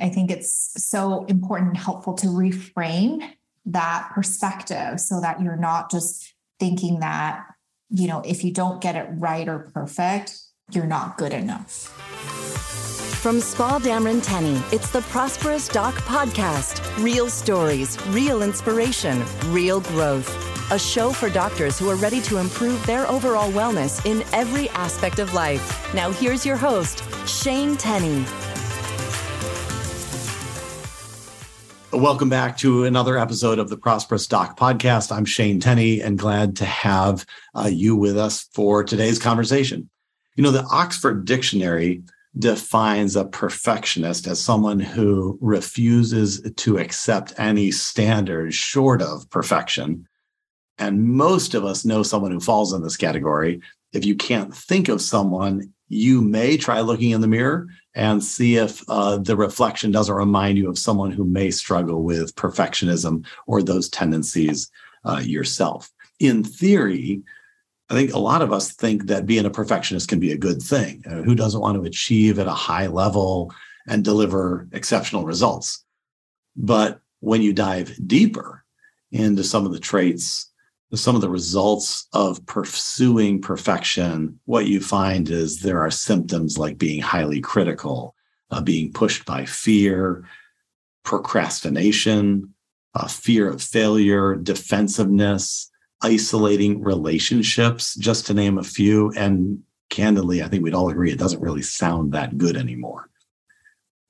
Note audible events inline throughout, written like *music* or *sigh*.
I think it's so important and helpful to reframe that perspective so that you're not just thinking that, you know, if you don't get it right or perfect, you're not good enough. From Spa Dameron Tenny, it's the Prosperous Doc Podcast. Real stories, real inspiration, real growth. A show for doctors who are ready to improve their overall wellness in every aspect of life. Now, here's your host, Shane Tenny. Welcome back to another episode of the Prosperous Doc podcast. I'm Shane Tenny and glad to have uh, you with us for today's conversation. You know, the Oxford Dictionary defines a perfectionist as someone who refuses to accept any standard short of perfection. And most of us know someone who falls in this category. If you can't think of someone, you may try looking in the mirror and see if uh, the reflection doesn't remind you of someone who may struggle with perfectionism or those tendencies uh, yourself. In theory, I think a lot of us think that being a perfectionist can be a good thing. Uh, who doesn't want to achieve at a high level and deliver exceptional results? But when you dive deeper into some of the traits, some of the results of pursuing perfection, what you find is there are symptoms like being highly critical, uh, being pushed by fear, procrastination, uh, fear of failure, defensiveness, isolating relationships, just to name a few. And candidly, I think we'd all agree it doesn't really sound that good anymore.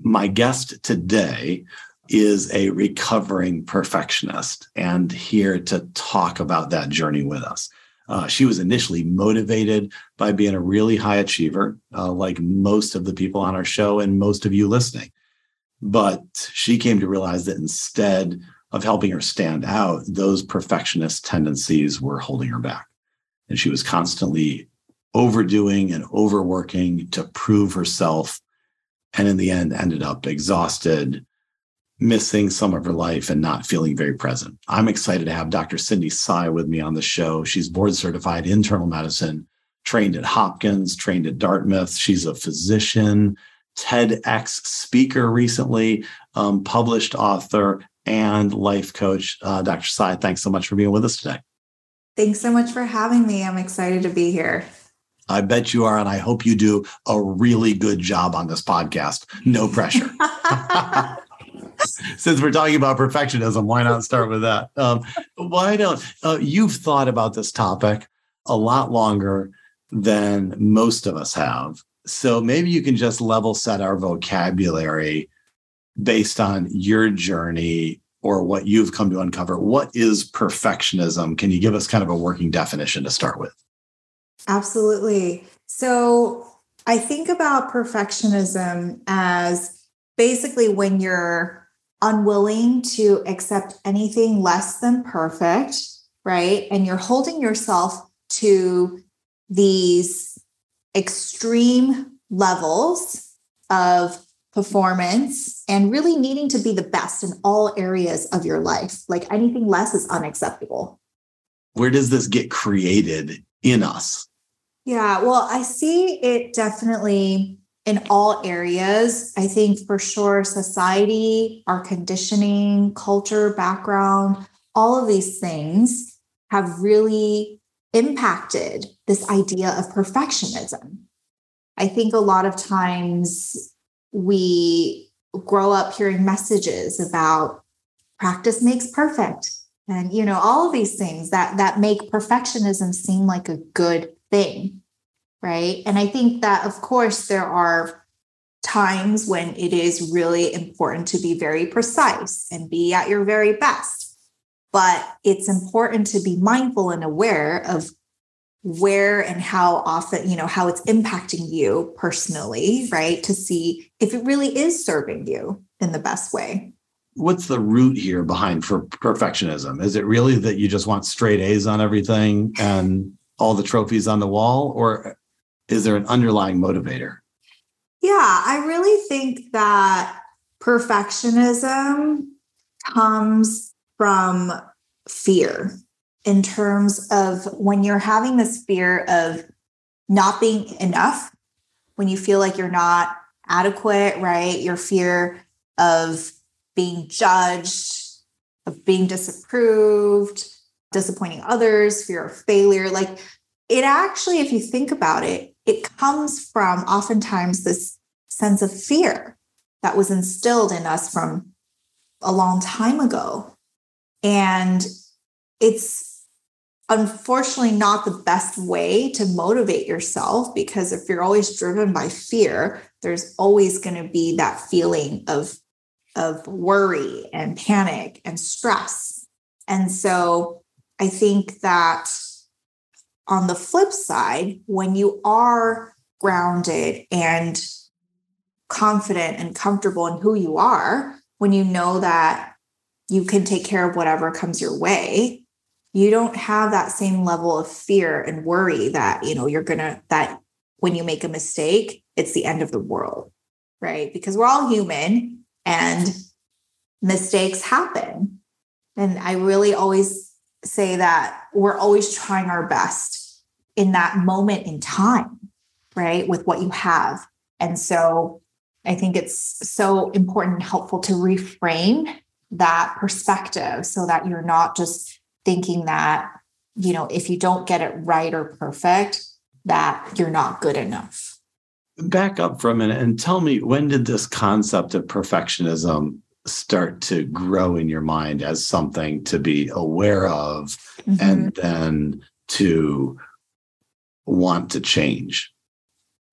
My guest today is a recovering perfectionist and here to talk about that journey with us. Uh, she was initially motivated by being a really high achiever, uh, like most of the people on our show and most of you listening. But she came to realize that instead of helping her stand out, those perfectionist tendencies were holding her back. And she was constantly overdoing and overworking to prove herself. And in the end, ended up exhausted, missing some of her life, and not feeling very present. I'm excited to have Dr. Cindy Tsai with me on the show. She's board certified internal medicine, trained at Hopkins, trained at Dartmouth. She's a physician, TEDx speaker recently, um, published author, and life coach. Uh, Dr. Tsai, thanks so much for being with us today. Thanks so much for having me. I'm excited to be here. I bet you are. And I hope you do a really good job on this podcast. No pressure. *laughs* Since we're talking about perfectionism, why not start with that? Um, why don't uh, you've thought about this topic a lot longer than most of us have? So maybe you can just level set our vocabulary based on your journey or what you've come to uncover. What is perfectionism? Can you give us kind of a working definition to start with? Absolutely. So I think about perfectionism as basically when you're unwilling to accept anything less than perfect, right? And you're holding yourself to these extreme levels of performance and really needing to be the best in all areas of your life. Like anything less is unacceptable. Where does this get created in us? Yeah, well, I see it definitely in all areas. I think for sure, society, our conditioning, culture, background, all of these things have really impacted this idea of perfectionism. I think a lot of times we grow up hearing messages about practice makes perfect and you know all of these things that that make perfectionism seem like a good thing right and i think that of course there are times when it is really important to be very precise and be at your very best but it's important to be mindful and aware of where and how often, you know, how it's impacting you personally, right? To see if it really is serving you in the best way. What's the root here behind for perfectionism? Is it really that you just want straight A's on everything and all the trophies on the wall? Or is there an underlying motivator? Yeah, I really think that perfectionism comes from fear in terms of when you're having this fear of not being enough, when you feel like you're not adequate, right? Your fear of being judged, of being disapproved, disappointing others, fear of failure. Like it actually, if you think about it, it comes from oftentimes this sense of fear that was instilled in us from a long time ago. And it's unfortunately not the best way to motivate yourself because if you're always driven by fear, there's always going to be that feeling of, of worry and panic and stress. And so I think that on the flip side, when you are grounded and confident and comfortable in who you are, when you know that you can take care of whatever comes your way, you don't have that same level of fear and worry that, you know, you're going to, that when you make a mistake, it's the end of the world, right? Because we're all human and mistakes happen. And I really always say that we're always trying our best in that moment in time, right? With what you have. And so I think it's so important and helpful to reframe that perspective so that you're not just thinking that, you know, if you don't get it right or perfect, that you're not good enough. Back up for a minute and tell me when did this concept of perfectionism start to grow in your mind as something to be aware of mm-hmm. and then to want to change?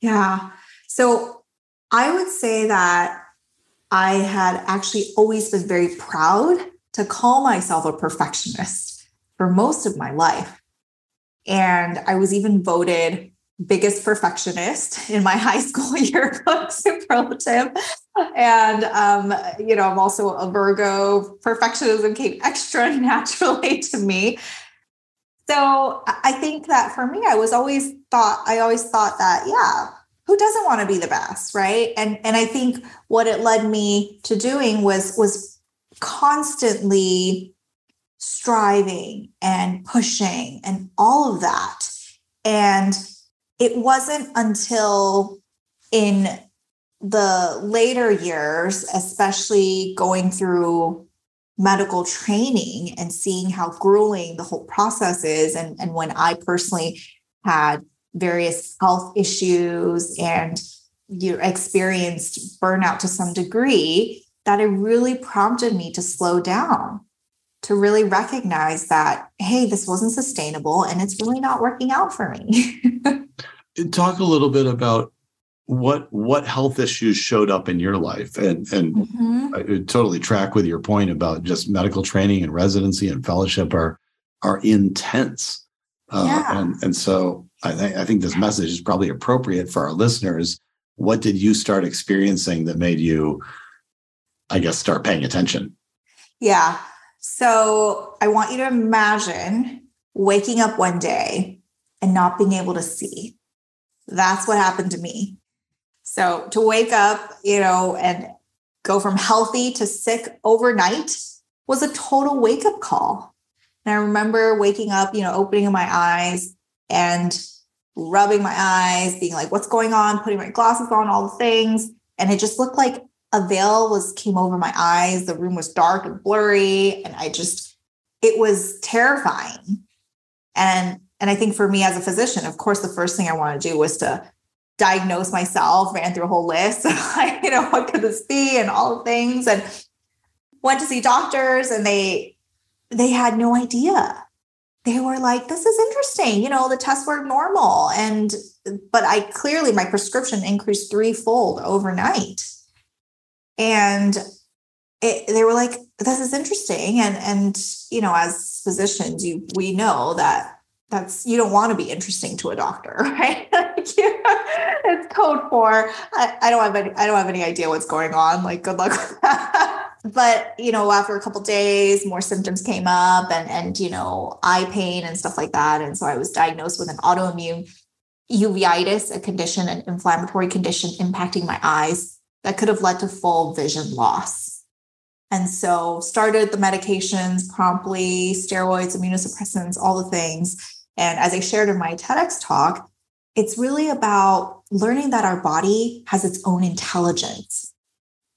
Yeah. So I would say that I had actually always been very proud to call myself a perfectionist for most of my life. And I was even voted biggest perfectionist in my *laughs* high school *laughs* yearbook superlative. And, um, you know, I'm also a Virgo. Perfectionism came extra *laughs* naturally to me. So I think that for me, I was always thought, I always thought that, yeah, who doesn't want to be the best right and and i think what it led me to doing was was constantly striving and pushing and all of that and it wasn't until in the later years especially going through medical training and seeing how grueling the whole process is and and when i personally had various health issues and you experienced burnout to some degree, that it really prompted me to slow down, to really recognize that, hey, this wasn't sustainable and it's really not working out for me. *laughs* Talk a little bit about what what health issues showed up in your life and and mm-hmm. I totally track with your point about just medical training and residency and fellowship are are intense uh, yeah. and and so I, th- I think this message is probably appropriate for our listeners. What did you start experiencing that made you, I guess, start paying attention? Yeah. So I want you to imagine waking up one day and not being able to see. That's what happened to me. So to wake up, you know, and go from healthy to sick overnight was a total wake up call. And I remember waking up, you know, opening my eyes and rubbing my eyes, being like, what's going on? Putting my glasses on, all the things. And it just looked like a veil was came over my eyes. The room was dark and blurry. And I just, it was terrifying. And and I think for me as a physician, of course, the first thing I want to do was to diagnose myself, ran through a whole list, *laughs* like, you know, what could this be and all the things. And went to see doctors and they they had no idea they were like, this is interesting. You know, the tests were normal. And, but I clearly, my prescription increased threefold overnight. And it, they were like, this is interesting. And, and, you know, as physicians, you, we know that that's, you don't want to be interesting to a doctor, *laughs* right? it's code for, I, I don't have any, I don't have any idea what's going on. Like, good luck with that *laughs* but you know after a couple days more symptoms came up and and you know eye pain and stuff like that and so i was diagnosed with an autoimmune uveitis a condition an inflammatory condition impacting my eyes that could have led to full vision loss and so started the medications promptly steroids immunosuppressants all the things and as i shared in my tedx talk it's really about learning that our body has its own intelligence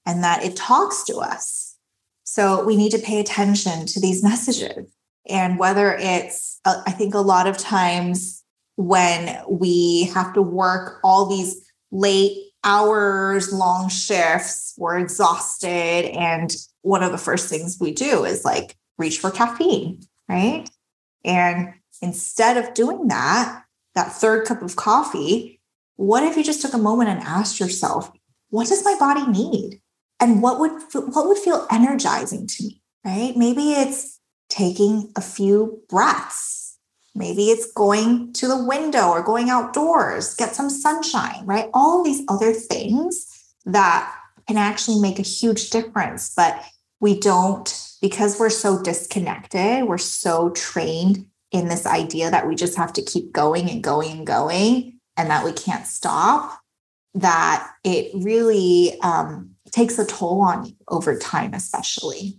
and that it talks to us. So we need to pay attention to these messages. And whether it's, uh, I think a lot of times when we have to work all these late hours long shifts, we're exhausted. And one of the first things we do is like reach for caffeine, right? And instead of doing that, that third cup of coffee, what if you just took a moment and asked yourself, what does my body need? And what would what would feel energizing to me, right? Maybe it's taking a few breaths. Maybe it's going to the window or going outdoors, get some sunshine, right? All these other things that can actually make a huge difference, but we don't because we're so disconnected, we're so trained in this idea that we just have to keep going and going and going and that we can't stop, that it really um, takes a toll on you over time, especially.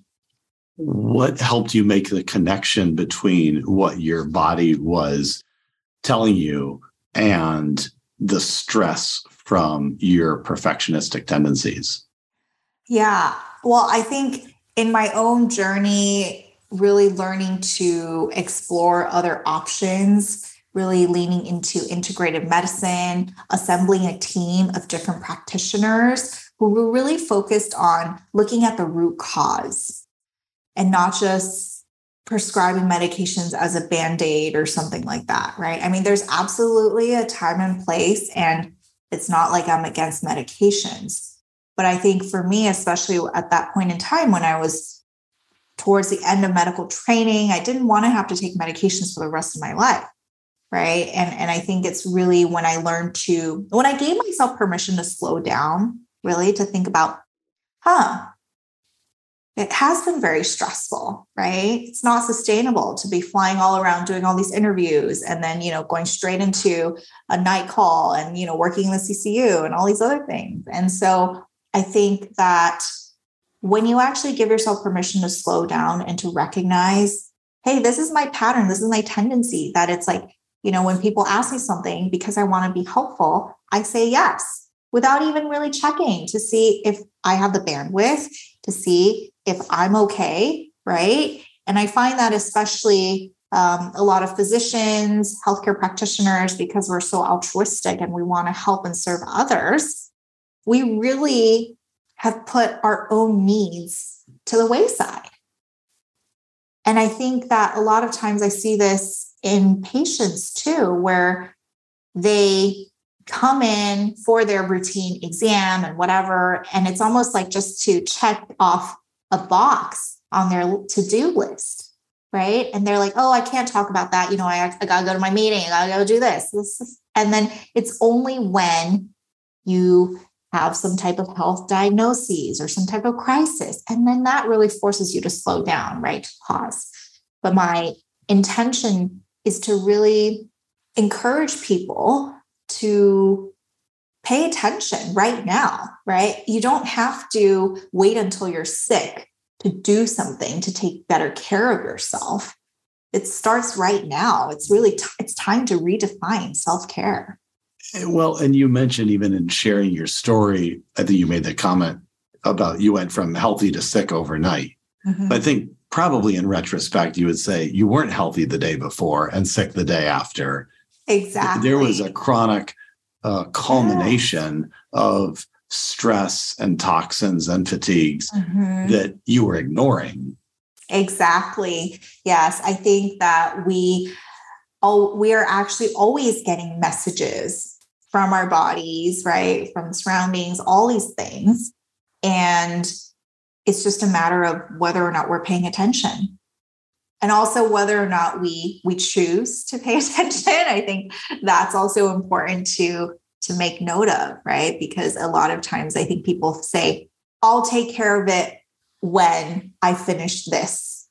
What helped you make the connection between what your body was telling you and the stress from your perfectionistic tendencies? Yeah. Well, I think in my own journey, really learning to explore other options, really leaning into integrative medicine, assembling a team of different practitioners who were really focused on looking at the root cause and not just prescribing medications as a band aid or something like that, right? I mean, there's absolutely a time and place, and it's not like I'm against medications. But I think for me, especially at that point in time when I was towards the end of medical training, I didn't want to have to take medications for the rest of my life. Right. And, and I think it's really when I learned to, when I gave myself permission to slow down, really to think about, huh, it has been very stressful, right? It's not sustainable to be flying all around doing all these interviews and then, you know, going straight into a night call and, you know, working in the CCU and all these other things. And so I think that when you actually give yourself permission to slow down and to recognize, hey, this is my pattern, this is my tendency, that it's like, you know, when people ask me something because I want to be helpful, I say yes without even really checking to see if I have the bandwidth, to see if I'm okay, right? And I find that especially um, a lot of physicians, healthcare practitioners, because we're so altruistic and we want to help and serve others, we really have put our own needs to the wayside. And I think that a lot of times I see this in patients too, where they come in for their routine exam and whatever. And it's almost like just to check off a box on their to do list. Right. And they're like, oh, I can't talk about that. You know, I, I got to go to my meeting. I got to go do this. this. And then it's only when you have some type of health diagnoses or some type of crisis. And then that really forces you to slow down, right? Pause. But my intention is to really encourage people to pay attention right now, right? You don't have to wait until you're sick to do something to take better care of yourself. It starts right now. It's really t- it's time to redefine self-care. Well, and you mentioned even in sharing your story, I think you made the comment about you went from healthy to sick overnight. Mm-hmm. I think probably in retrospect, you would say you weren't healthy the day before and sick the day after. Exactly. There was a chronic uh, culmination yeah. of stress and toxins and fatigues mm-hmm. that you were ignoring. Exactly. Yes. I think that we oh, we are actually always getting messages from our bodies, right? From surroundings, all these things. And it's just a matter of whether or not we're paying attention. And also whether or not we we choose to pay *laughs* attention. I think that's also important to to make note of, right? Because a lot of times I think people say, I'll take care of it when I finish this.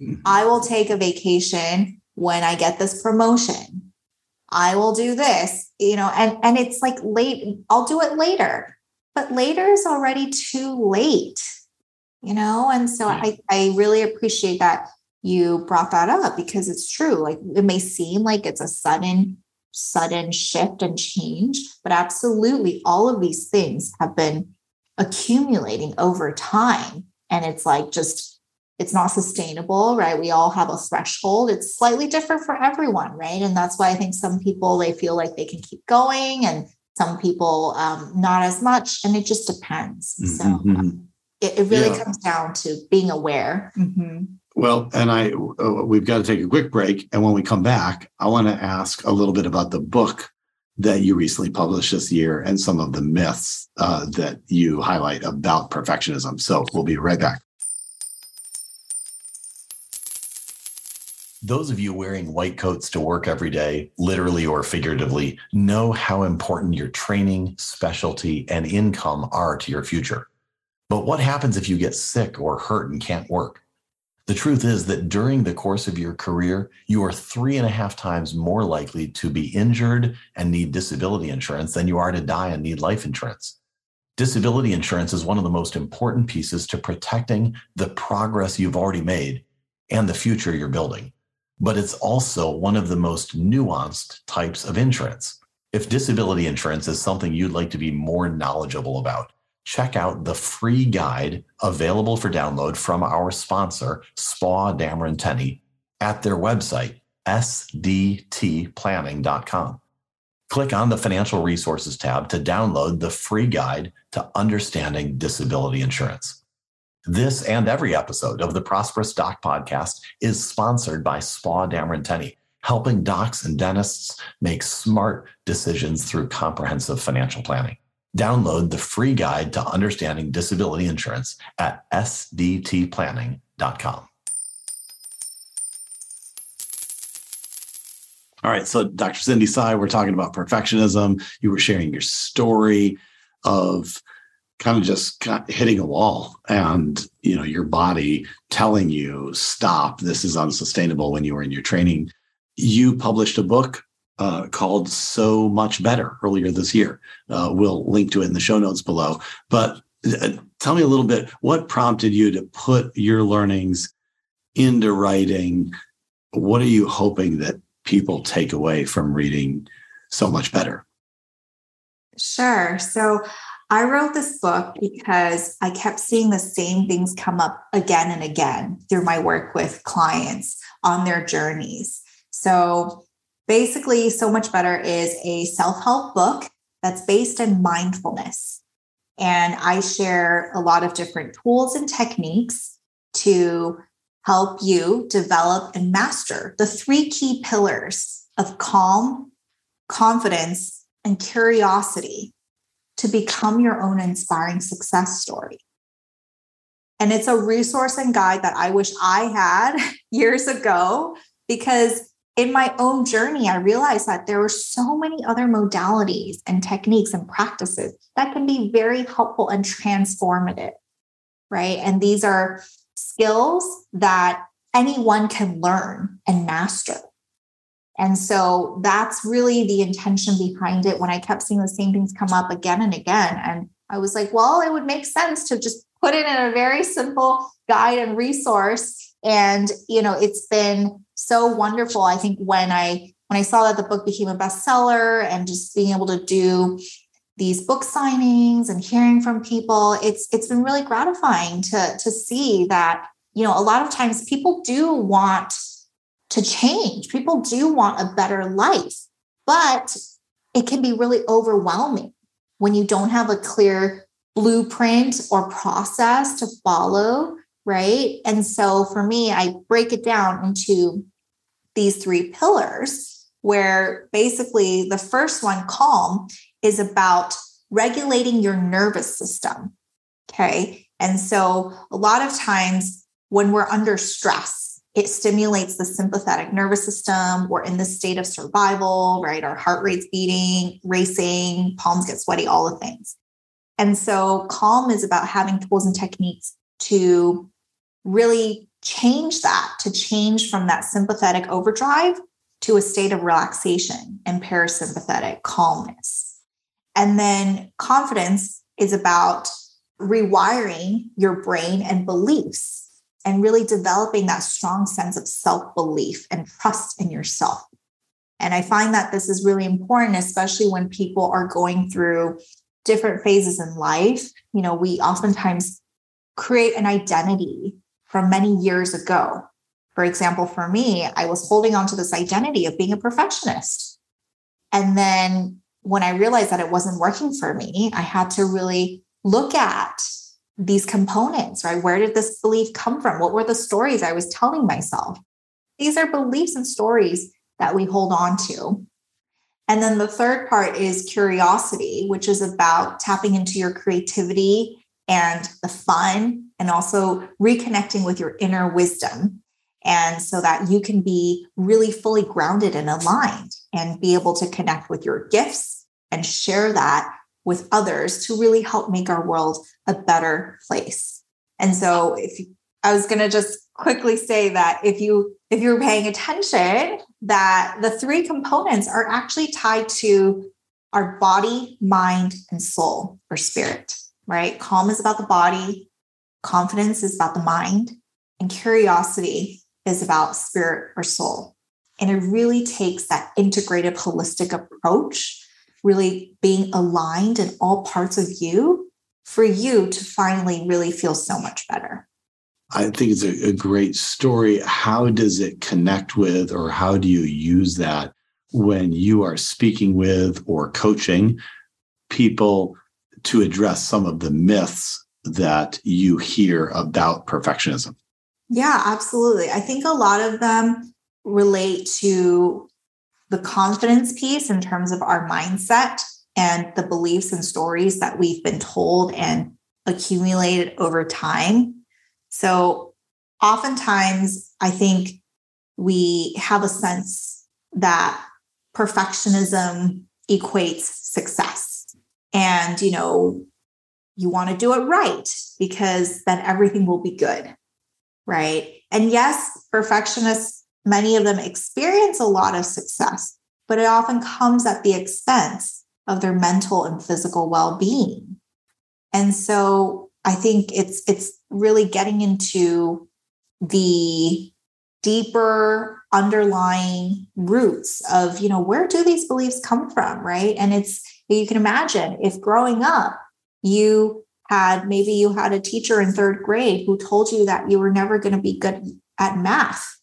Mm-hmm. I will take a vacation when I get this promotion. I will do this, you know, and and it's like late, I'll do it later. But later is already too late, you know? And so I I really appreciate that you brought that up because it's true. Like it may seem like it's a sudden sudden shift and change, but absolutely all of these things have been accumulating over time. And it's like just, it's not sustainable, right? We all have a threshold. It's slightly different for everyone, right? And that's why I think some people, they feel like they can keep going and some people um, not as much. And it just depends. Mm-hmm. So um, it, it, really yeah. comes down to being aware. Mm-hmm. Well, and I, uh, we've got to take a quick break. And when we come back, I want to ask a little bit about the book that you recently published this year and some of the myths uh, that you highlight about perfectionism. So we'll be right back. Those of you wearing white coats to work every day, literally or figuratively, know how important your training, specialty, and income are to your future. But what happens if you get sick or hurt and can't work? The truth is that during the course of your career, you are three and a half times more likely to be injured and need disability insurance than you are to die and need life insurance. Disability insurance is one of the most important pieces to protecting the progress you've already made and the future you're building. But it's also one of the most nuanced types of insurance. If disability insurance is something you'd like to be more knowledgeable about, check out the free guide available for download from our sponsor, Spa Dameron Tenny, at their website, sdtplanning.com. Click on the Financial Resources tab to download the free guide to understanding disability insurance. This and every episode of the Prosperous Doc podcast is sponsored by Spa Dameron Tenny, helping docs and dentists make smart decisions through comprehensive financial planning. Download the free guide to understanding disability insurance at sdtplanning.com. All right. So, Dr. Cindy Tsai, we're talking about perfectionism. You were sharing your story of kind of just hitting a wall and you know your body telling you stop this is unsustainable when you were in your training you published a book uh, called So Much Better earlier this year. Uh, we'll link to it in the show notes below. But uh, tell me a little bit what prompted you to put your learnings into writing? What are you hoping that people take away from reading So Much Better? Sure. So I wrote this book because I kept seeing the same things come up again and again through my work with clients on their journeys. So Basically, So Much Better is a self help book that's based in mindfulness. And I share a lot of different tools and techniques to help you develop and master the three key pillars of calm, confidence, and curiosity to become your own inspiring success story. And it's a resource and guide that I wish I had *laughs* years ago because in my own journey, I realized that there were so many other modalities and techniques and practices that can be very helpful and transformative, right? And these are skills that anyone can learn and master. And so that's really the intention behind it when I kept seeing the same things come up again and again. And I was like, well, it would make sense to just put it in a very simple guide and resource. And, you know, it's been so wonderful. I think when I when I saw that the book became a bestseller and just being able to do these book signings and hearing from people, it's it's been really gratifying to to see that you know a lot of times people do want to change. People do want a better life, but it can be really overwhelming when you don't have a clear blueprint or process to follow right? And so for me, I break it down into these three pillars, where basically the first one, calm, is about regulating your nervous system. Okay. And so a lot of times when we're under stress, it stimulates the sympathetic nervous system. We're in the state of survival, right? Our heart rate's beating, racing, palms get sweaty, all the things. And so calm is about having tools and techniques to really change that to change from that sympathetic overdrive to a state of relaxation and parasympathetic calmness. And then confidence is about rewiring your brain and beliefs and really developing that strong sense of self belief and trust in yourself. And I find that this is really important, especially when people are going through different phases in life, you know, we oftentimes create an identity from many years ago. For example, for me, I was holding on to this identity of being a perfectionist. And then when I realized that it wasn't working for me, I had to really look at these components, right? Where did this belief come from? What were the stories I was telling myself? These are beliefs and stories that we hold on to. And then the third part is curiosity, which is about tapping into your creativity and the fun, and also reconnecting with your inner wisdom. And so that you can be really fully grounded and aligned and be able to connect with your gifts and share that with others to really help make our world a better place. And so if I was going to just quickly say that if you if you're paying attention that the three components are actually tied to our body, mind and soul or spirit, right? Calm is about the body, confidence is about the mind, and curiosity is about spirit or soul. And it really takes that integrative holistic approach really being aligned in all parts of you for you to finally really feel so much better. I think it's a, a, great story. How does it connect with, or how do you use that when you are speaking with or coaching people to address some of the myths that you hear about perfectionism? Yeah, absolutely. I think a lot of them relate to the confidence piece in terms of our mindset and the beliefs and stories that we've been told and accumulated over time. So, oftentimes, I think we have a sense that perfectionism equates success. And, you know, you want to do it right because then everything will be good. Right. And yes, perfectionists Many of them experience a lot of success, but it often comes at the expense of their mental and physical well-being. And so I think it's it's really getting into the deeper underlying roots of, you know, where do these beliefs come from, right? And it's you can imagine if growing up you had maybe you had a teacher in 3rd grade who told you that you were never going to be good at math.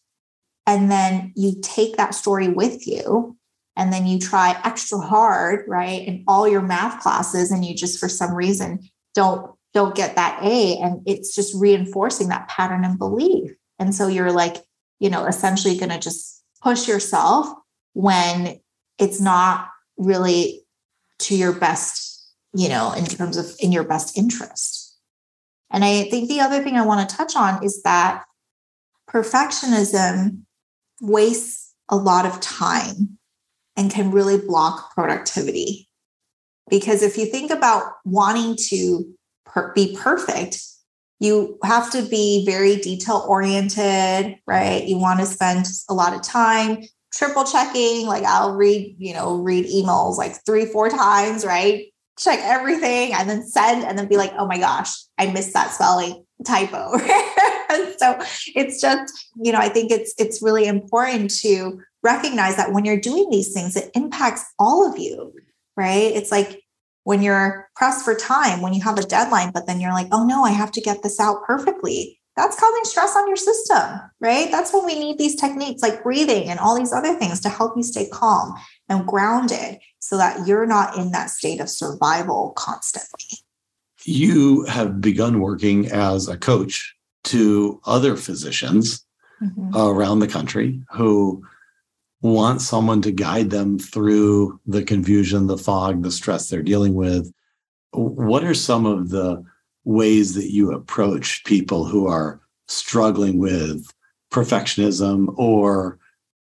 And then you take that story with you and then you try extra hard right in all your math classes and you just for some reason don't don't get that a. And it's just reinforcing that pattern and belief. And so you're like you know essentially going to just push yourself when it's not really to your best you know in terms of in your best interest and i think the other thing i want to touch on is that perfectionism wastes a lot of time and can really block productivity. Because if you think about wanting to per- be perfect, you have to be very detail oriented, right? You want to spend a lot of time triple checking. Like I'll read, you know, read emails like three, four times, right? Check everything and then send and then be like, oh my gosh, I missed that spelling typo. *laughs* so it's just, you know, I think it's it's really important to recognize that when you're doing these things, it impacts all of you, right? It's like when you're pressed for time, when you have a deadline, but then you're like, oh no, I have to get this out perfectly. That's causing stress on your system, right? That's when we need these techniques like breathing and all these other things to help you stay calm and grounded so that you're not in that state of survival constantly. You have begun working as a coach to other physicians mm-hmm. around the country who want someone to guide them through the confusion, the fog, the stress they're dealing with. What are some of the ways that you approach people who are struggling with perfectionism or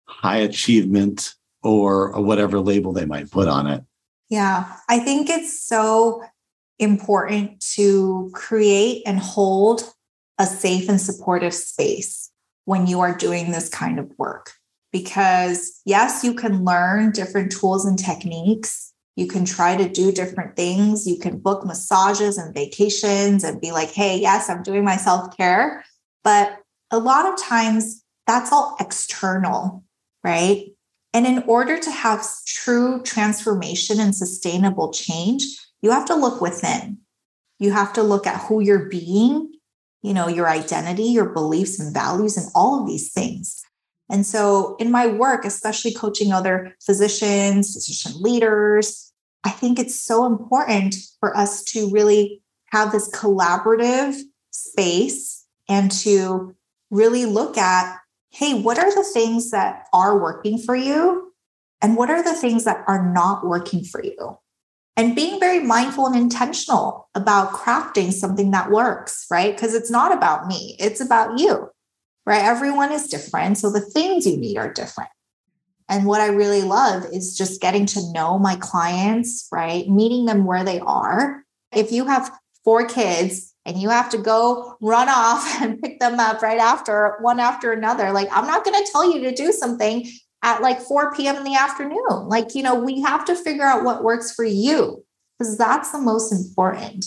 high achievement or whatever label they might put on it? Yeah, I think it's so important to create and hold a safe and supportive space when you are doing this kind of work. Because, yes, you can learn different tools and techniques. You can try to do different things. You can book massages and vacations and be like, hey, yes, I'm doing my self care. But a lot of times that's all external, right? And in order to have true transformation and sustainable change, you have to look within. You have to look at who you're being, you know, your identity, your beliefs and values, and all of these things. And so, in my work, especially coaching other physicians, physician leaders, I think it's so important for us to really have this collaborative space and to really look at hey, what are the things that are working for you? And what are the things that are not working for you? And being very mindful and intentional about crafting something that works, right? Because it's not about me, it's about you, right? Everyone is different. So the things you need are different. And what I really love is just getting to know my clients, right? Meeting them where they are. If you have four kids and you have to go run off *laughs* and pick them up right after one after another. Like, I'm not going to tell you to do something at like 4 p.m. in the afternoon. Like, you know, we have to figure out what works for you because that's the most important.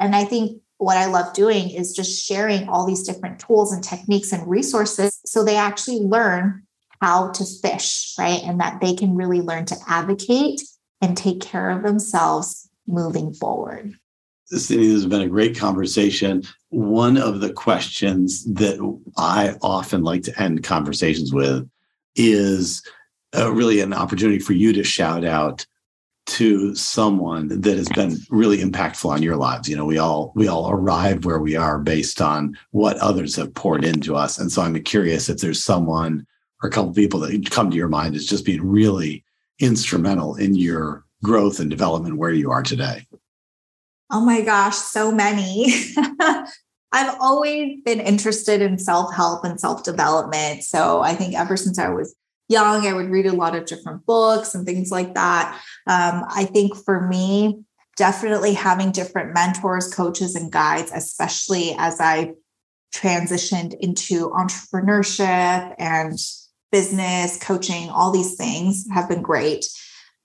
And I think what I love doing is just sharing all these different tools and techniques and resources so they actually learn how to fish, right? And that they can really learn to advocate and take care of themselves moving forward. Cindy, this has been a great conversation. One of the questions that I often like to end conversations with is uh, really an opportunity for you to shout out to someone that has been really impactful on your lives you know we all we all arrive where we are based on what others have poured into us and so i'm curious if there's someone or a couple people that come to your mind as just being really instrumental in your growth and development where you are today Oh my gosh, so many. *laughs* I've always been interested in self help and self development. So I think ever since I was young, I would read a lot of different books and things like that. Um, I think for me, definitely having different mentors, coaches, and guides, especially as I transitioned into entrepreneurship and business coaching, all these things have been great.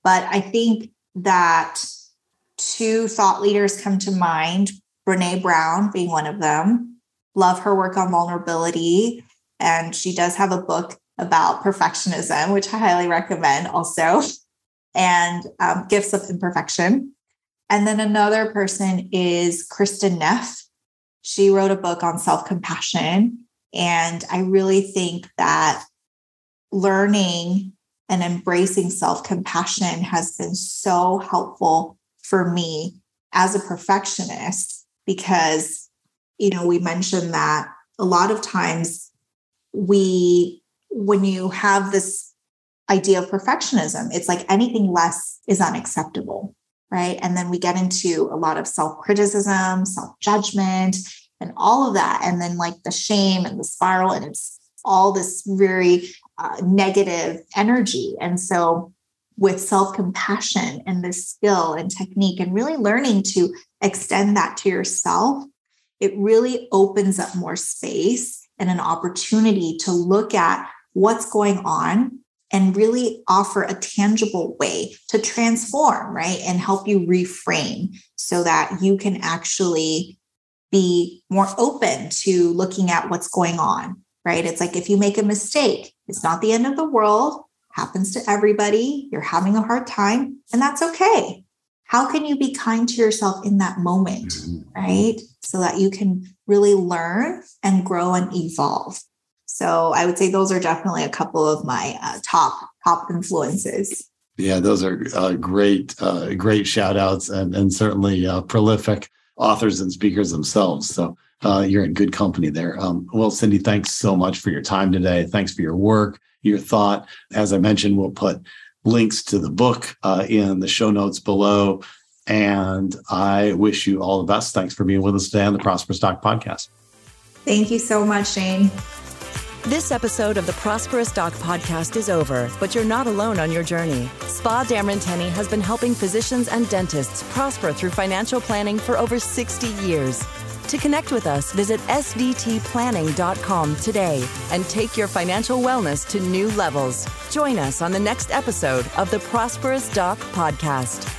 But I think that two thought leaders come to mind Brene Brown being one of them. Love her work on vulnerability. And she does have a book about perfectionism, which I highly recommend also, and um, Gifts of Imperfection. And then another person is Kristin Neff. She wrote a book on self compassion. And I really think that learning and embracing self compassion has been so helpful for me as a perfectionist because you know we mentioned that a lot of times we when you have this idea of perfectionism it's like anything less is unacceptable right? And then we get into a lot of self-criticism self-judgment and all of that. And then like the shame and the spiral and it's all this very uh, negative energy. And so with self compassion and this skill and technique, and really learning to extend that to yourself, it really opens up more space and an opportunity to look at what's going on and really offer a tangible way to transform, right? And help you reframe so that you can actually be more open to looking at what's going on, right? It's like if you make a mistake, it's not the end of the world happens to everybody. You're having a hard time, and that's okay. How can you be kind to yourself in that moment, mm-hmm. right? So that you can really learn and grow and evolve. So I would say those are definitely a couple of my uh, top top influences. Yeah, those are uh, great, uh, great shout outs and, and certainly uh, prolific authors and speakers themselves. So uh, you're in good company there. Um, well, Cindy, thanks so much for your time today. Thanks for your work your thought. As I mentioned, we'll put links to the book uh, in the show notes below. And I wish you all the best. Thanks for being with us today on the Prosperous Doc podcast. Thank you so much, Shane. This episode of the Prosperous Doc podcast is over, but you're not alone on your journey. Spa Dameron Tenny has been helping physicians and dentists prosper through financial planning for over 60 years. To connect with us, visit sdtplanning.com today and take your financial wellness to new levels. Join us on the next episode of the Prosperous Doc Podcast.